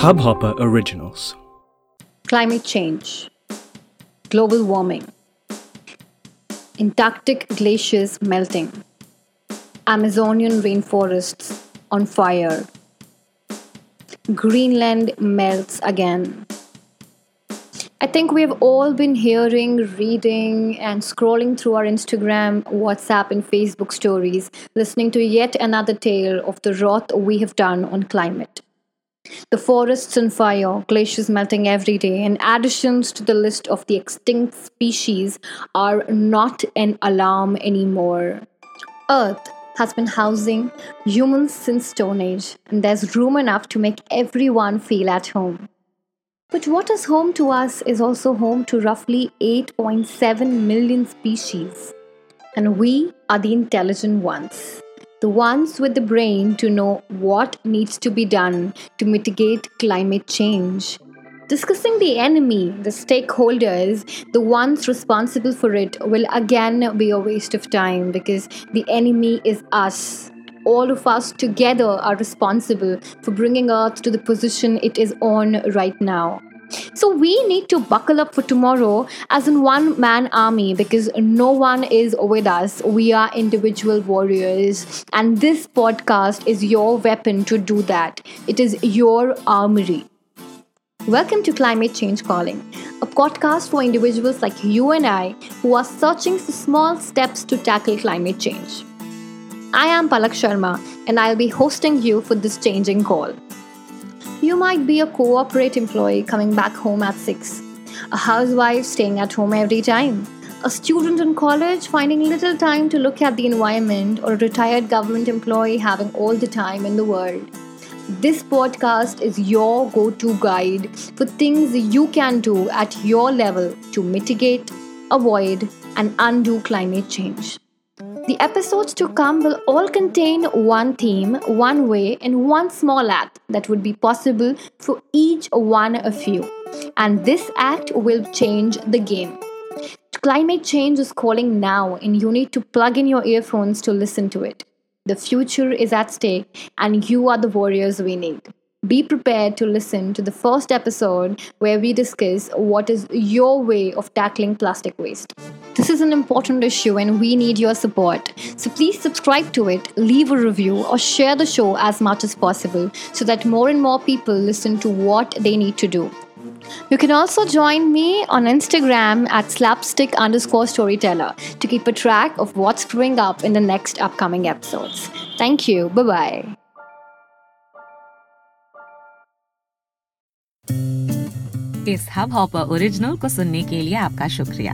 Hubhopper Originals. Climate change, global warming, Antarctic glaciers melting, Amazonian rainforests on fire, Greenland melts again. I think we have all been hearing, reading, and scrolling through our Instagram, WhatsApp, and Facebook stories, listening to yet another tale of the wrath we have done on climate. The forests on fire, glaciers melting every day, and additions to the list of the extinct species are not an alarm anymore. Earth has been housing humans since Stone Age, and there's room enough to make everyone feel at home. But what is home to us is also home to roughly 8.7 million species. And we are the intelligent ones. The ones with the brain to know what needs to be done to mitigate climate change. Discussing the enemy, the stakeholders, the ones responsible for it will again be a waste of time because the enemy is us all of us together are responsible for bringing Earth to the position it is on right now. So we need to buckle up for tomorrow as in one man army because no one is with us. We are individual warriors. And this podcast is your weapon to do that. It is your armory. Welcome to Climate Change Calling, a podcast for individuals like you and I who are searching for small steps to tackle climate change. I am Palak Sharma and I'll be hosting you for this changing call. You might be a corporate employee coming back home at 6, a housewife staying at home every time, a student in college finding little time to look at the environment, or a retired government employee having all the time in the world. This podcast is your go to guide for things you can do at your level to mitigate, avoid, and undo climate change. The episodes to come will all contain one theme, one way, and one small act that would be possible for each one of you. And this act will change the game. Climate change is calling now, and you need to plug in your earphones to listen to it. The future is at stake, and you are the warriors we need. Be prepared to listen to the first episode where we discuss what is your way of tackling plastic waste. This is an important issue and we need your support. So please subscribe to it, leave a review, or share the show as much as possible so that more and more people listen to what they need to do. You can also join me on Instagram at slapstick underscore storyteller to keep a track of what's growing up in the next upcoming episodes. Thank you. Bye bye. इस Hubhopper original को सुनने के लिए आपका शुक्रिया